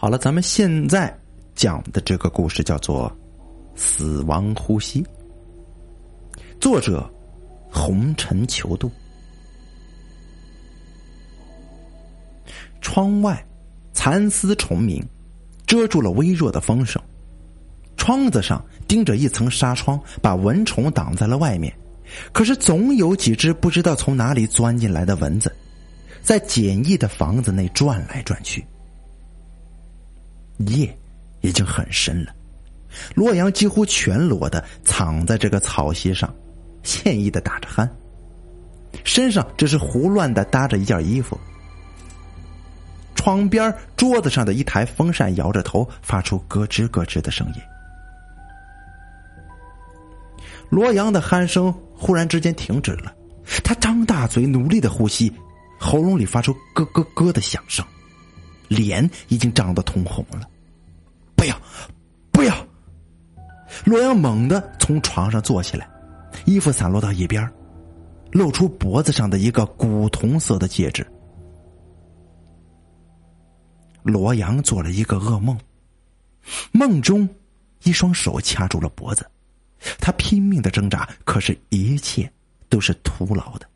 好了，咱们现在讲的这个故事叫做《死亡呼吸》，作者红尘求渡。窗外蚕丝虫鸣，遮住了微弱的风声。窗子上钉着一层纱窗，把蚊虫挡在了外面。可是总有几只不知道从哪里钻进来的蚊子，在简易的房子内转来转去。夜已经很深了，洛阳几乎全裸的躺在这个草席上，惬意的打着鼾，身上只是胡乱的搭着一件衣服。窗边桌子上的一台风扇摇着头，发出咯吱咯吱的声音。罗阳的鼾声忽然之间停止了，他张大嘴，努力的呼吸，喉咙里发出咯咯咯的响声，脸已经涨得通红了。不要，不要！罗阳猛地从床上坐起来，衣服散落到一边，露出脖子上的一个古铜色的戒指。罗阳做了一个噩梦，梦中一双手掐住了脖子，他拼命的挣扎，可是一切都是徒劳的。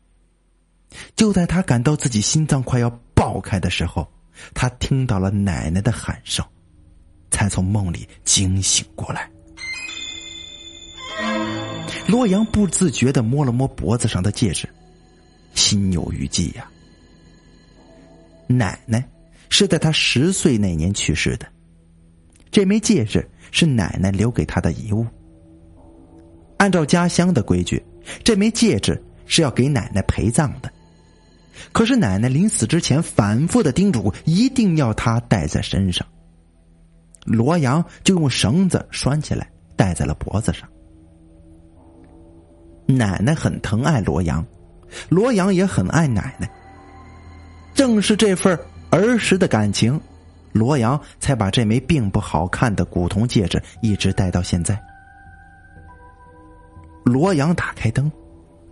就在他感到自己心脏快要爆开的时候，他听到了奶奶的喊声，才从梦里惊醒过来。罗阳不自觉的摸了摸脖子上的戒指，心有余悸呀。奶奶。是在他十岁那年去世的，这枚戒指是奶奶留给他的遗物。按照家乡的规矩，这枚戒指是要给奶奶陪葬的，可是奶奶临死之前反复的叮嘱，一定要他戴在身上。罗阳就用绳子拴起来，戴在了脖子上。奶奶很疼爱罗阳，罗阳也很爱奶奶。正是这份儿时的感情，罗阳才把这枚并不好看的古铜戒指一直戴到现在。罗阳打开灯，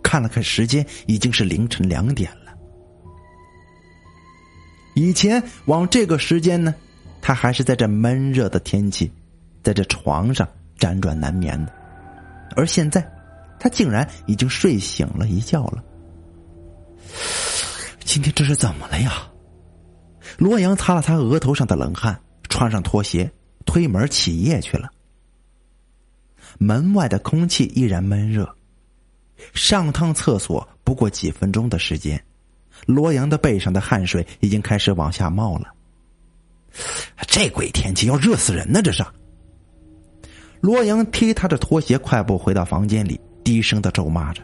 看了看时间，已经是凌晨两点了。以前往这个时间呢，他还是在这闷热的天气，在这床上辗转难眠的，而现在，他竟然已经睡醒了一觉了。今天这是怎么了呀？罗阳擦了擦额头上的冷汗，穿上拖鞋，推门起夜去了。门外的空气依然闷热，上趟厕所不过几分钟的时间，罗阳的背上的汗水已经开始往下冒了。这鬼天气要热死人呢！这是。罗阳踢踏着拖鞋，快步回到房间里，低声的咒骂着。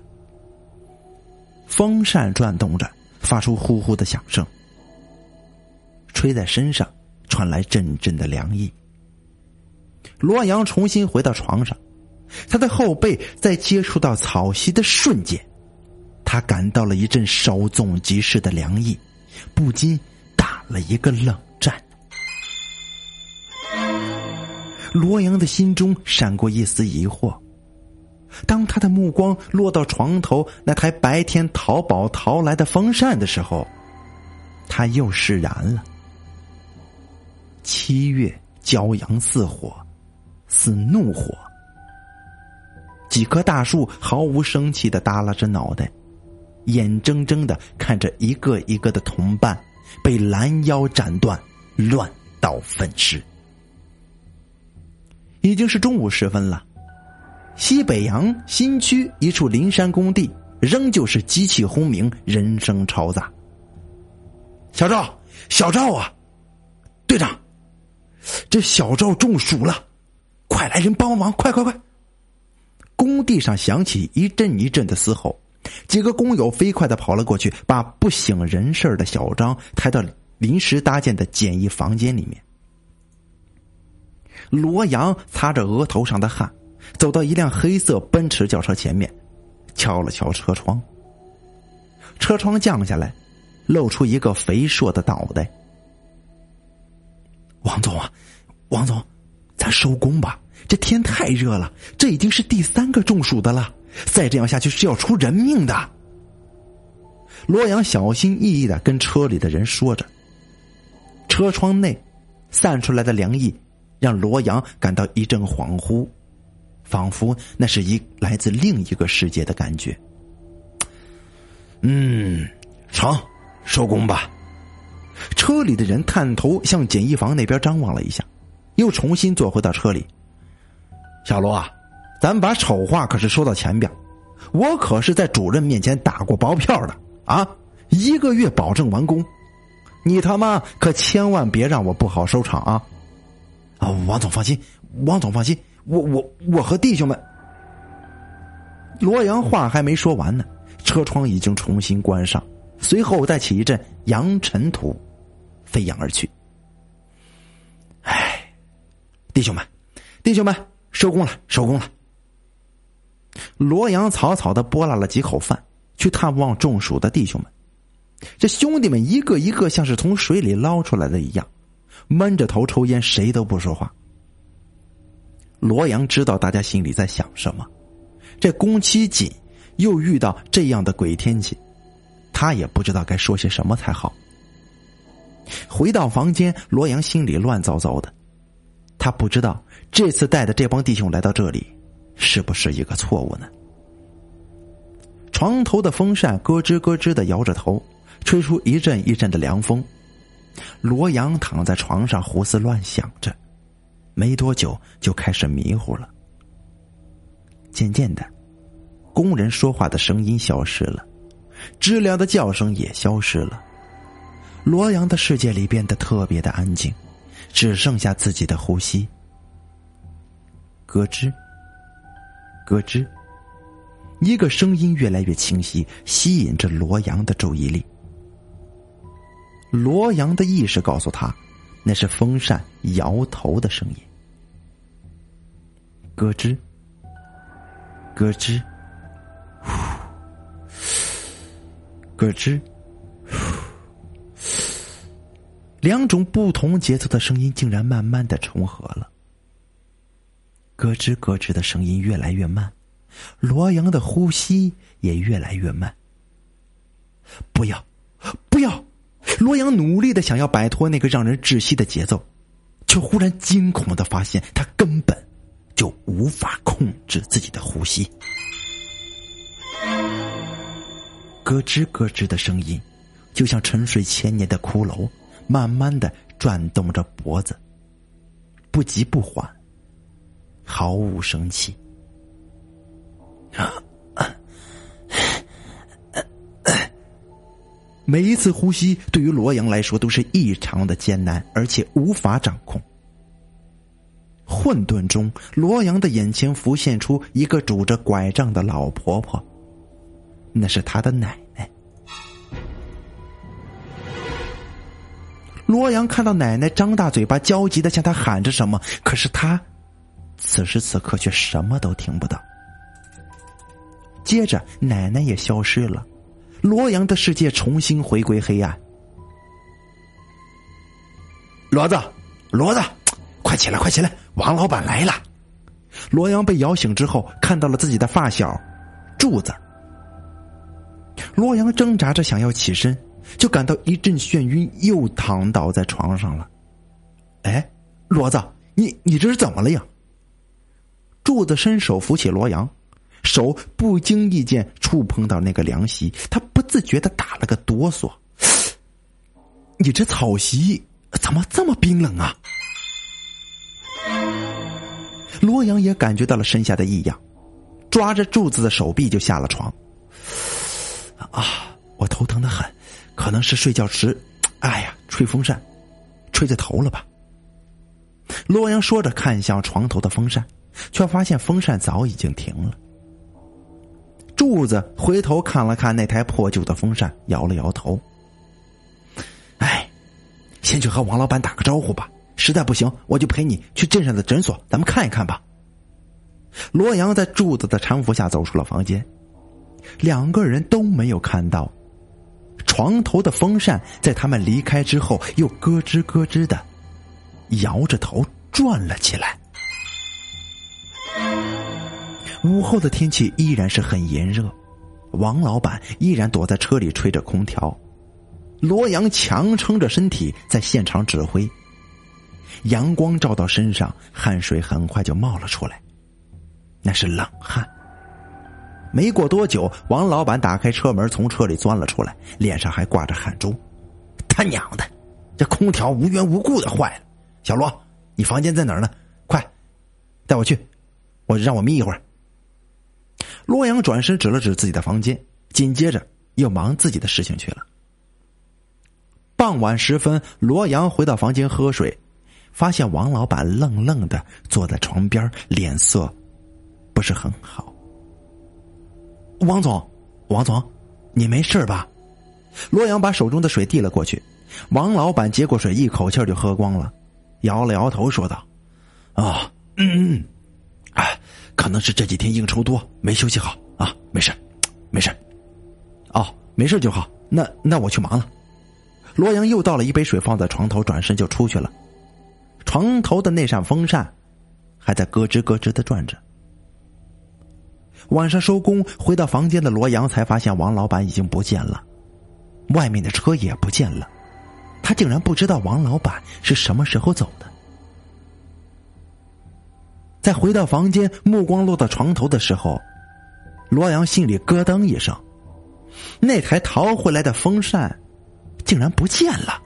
风扇转动着，发出呼呼的响声。吹在身上，传来阵阵的凉意。罗阳重新回到床上，他的后背在接触到草席的瞬间，他感到了一阵稍纵即逝的凉意，不禁打了一个冷战。罗阳的心中闪过一丝疑惑，当他的目光落到床头那台白天淘宝淘来的风扇的时候，他又释然了。七月骄阳似火，似怒火。几棵大树毫无生气的耷拉着脑袋，眼睁睁的看着一个一个的同伴被拦腰斩断，乱刀分尸。已经是中午时分了，西北洋新区一处灵山工地仍旧是机器轰鸣，人声嘈杂。小赵，小赵啊，队长。这小赵中暑了，快来人帮忙！快快快！工地上响起一阵一阵的嘶吼，几个工友飞快的跑了过去，把不省人事的小张抬到临时搭建的简易房间里面。罗阳擦着额头上的汗，走到一辆黑色奔驰轿车前面，敲了敲车窗。车窗降下来，露出一个肥硕的脑袋。王总啊，王总，咱收工吧。这天太热了，这已经是第三个中暑的了，再这样下去是要出人命的。罗阳小心翼翼的跟车里的人说着。车窗内，散出来的凉意让罗阳感到一阵恍惚，仿佛那是一来自另一个世界的感觉。嗯，成，收工吧。车里的人探头向简易房那边张望了一下，又重新坐回到车里。小罗啊，咱把丑话可是说到前边，我可是在主任面前打过包票的啊，一个月保证完工。你他妈可千万别让我不好收场啊！啊，王总放心，王总放心，我我我和弟兄们。罗阳话还没说完呢，车窗已经重新关上，随后带起一阵扬尘土，飞扬而去。唉，弟兄们，弟兄们，收工了，收工了。罗阳草草的拨拉了几口饭，去探望中暑的弟兄们。这兄弟们一个一个像是从水里捞出来的一样，闷着头抽烟，谁都不说话。罗阳知道大家心里在想什么，这工期紧，又遇到这样的鬼天气，他也不知道该说些什么才好。回到房间，罗阳心里乱糟糟的，他不知道这次带的这帮弟兄来到这里，是不是一个错误呢？床头的风扇咯吱咯吱的摇着头。吹出一阵一阵的凉风，罗阳躺在床上胡思乱想着，没多久就开始迷糊了。渐渐的，工人说话的声音消失了，知了的叫声也消失了，罗阳的世界里变得特别的安静，只剩下自己的呼吸。咯吱，咯吱，一个声音越来越清晰，吸引着罗阳的注意力。罗阳的意识告诉他，那是风扇摇头的声音。咯吱，咯吱，呼，咯吱，呼，两种不同节奏的声音竟然慢慢的重合了。咯吱咯吱的声音越来越慢，罗阳的呼吸也越来越慢。不要，不要！罗阳努力的想要摆脱那个让人窒息的节奏，却忽然惊恐的发现，他根本就无法控制自己的呼吸。咯吱咯吱的声音，就像沉睡千年的骷髅，慢慢的转动着脖子，不急不缓，毫无生气。每一次呼吸对于罗阳来说都是异常的艰难，而且无法掌控。混沌中，罗阳的眼前浮现出一个拄着拐杖的老婆婆，那是他的奶奶。罗阳看到奶奶张大嘴巴，焦急的向他喊着什么，可是他此时此刻却什么都听不到。接着，奶奶也消失了。罗阳的世界重新回归黑暗。骡子，骡子，快起来，快起来！王老板来了。罗阳被摇醒之后，看到了自己的发小柱子。罗阳挣扎着想要起身，就感到一阵眩晕，又躺倒在床上了。哎，骡子，你你这是怎么了呀？柱子伸手扶起罗阳。手不经意间触碰到那个凉席，他不自觉的打了个哆嗦。你这草席怎么这么冰冷啊？罗阳也感觉到了身下的异样，抓着柱子的手臂就下了床。啊，我头疼的很，可能是睡觉时，哎呀，吹风扇吹在头了吧？罗阳说着，看向床头的风扇，却发现风扇早已经停了。柱子回头看了看那台破旧的风扇，摇了摇头。哎，先去和王老板打个招呼吧。实在不行，我就陪你去镇上的诊所，咱们看一看吧。罗阳在柱子的搀扶下走出了房间，两个人都没有看到床头的风扇，在他们离开之后又咯吱咯吱的摇着头转了起来。午后的天气依然是很炎热，王老板依然躲在车里吹着空调，罗阳强撑着身体在现场指挥。阳光照到身上，汗水很快就冒了出来，那是冷汗。没过多久，王老板打开车门，从车里钻了出来，脸上还挂着汗珠。他娘的，这空调无缘无故的坏了！小罗，你房间在哪儿呢？快，带我去，我让我眯一会儿。洛阳转身指了指自己的房间，紧接着又忙自己的事情去了。傍晚时分，罗阳回到房间喝水，发现王老板愣愣的坐在床边，脸色不是很好。王总，王总，你没事吧？罗阳把手中的水递了过去，王老板接过水，一口气就喝光了，摇了摇头，说道：“啊，嗯，可能是这几天应酬多，没休息好啊，没事，没事。哦，没事就好。那那我去忙了。”罗阳又倒了一杯水，放在床头，转身就出去了。床头的那扇风扇还在咯吱咯吱的转着。晚上收工回到房间的罗阳才发现王老板已经不见了，外面的车也不见了，他竟然不知道王老板是什么时候走的。在回到房间，目光落到床头的时候，罗阳心里咯噔一声，那台逃回来的风扇。竟然不见了。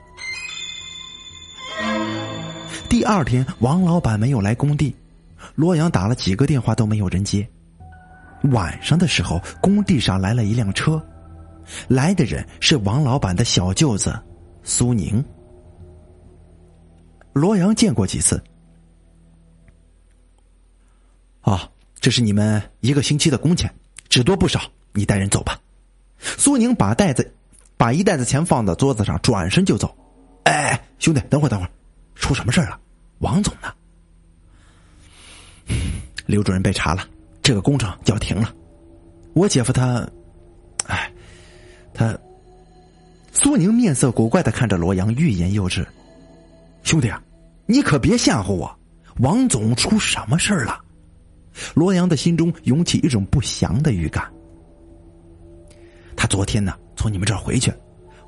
第二天，王老板没有来工地，罗阳打了几个电话都没有人接。晚上的时候，工地上来了一辆车，来的人是王老板的小舅子苏宁。罗阳见过几次。啊，这是你们一个星期的工钱，只多不少，你带人走吧。苏宁把袋子。把一袋子钱放到桌子上，转身就走。哎，兄弟，等会儿，等会儿，出什么事了？王总呢？刘主任被查了，这个工程就要停了。我姐夫他，哎，他。苏宁面色古怪的看着罗阳，欲言又止。兄弟啊，你可别吓唬我！王总出什么事了？罗阳的心中涌起一种不祥的预感。他昨天呢？从你们这儿回去，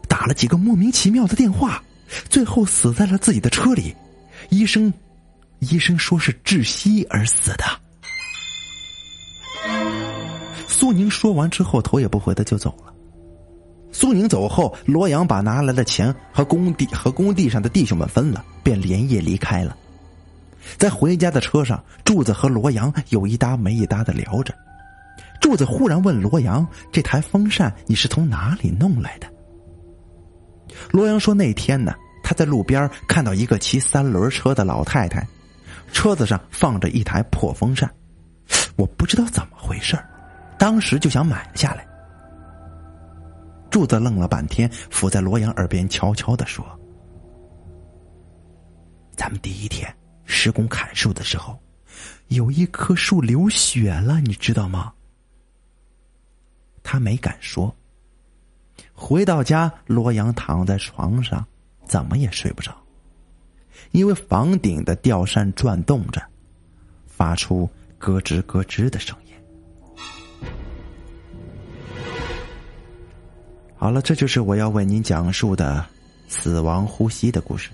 打了几个莫名其妙的电话，最后死在了自己的车里。医生，医生说是窒息而死的。苏宁说完之后，头也不回的就走了。苏宁走后，罗阳把拿来的钱和工地和工地上的弟兄们分了，便连夜离开了。在回家的车上，柱子和罗阳有一搭没一搭的聊着。柱子忽然问罗阳：“这台风扇你是从哪里弄来的？”罗阳说：“那天呢，他在路边看到一个骑三轮车的老太太，车子上放着一台破风扇，我不知道怎么回事当时就想买下来。”柱子愣了半天，伏在罗阳耳边悄悄的说：“咱们第一天施工砍树的时候，有一棵树流血了，你知道吗？”他没敢说。回到家，罗阳躺在床上，怎么也睡不着，因为房顶的吊扇转动着，发出咯吱咯吱的声音。好了，这就是我要为您讲述的死亡呼吸的故事。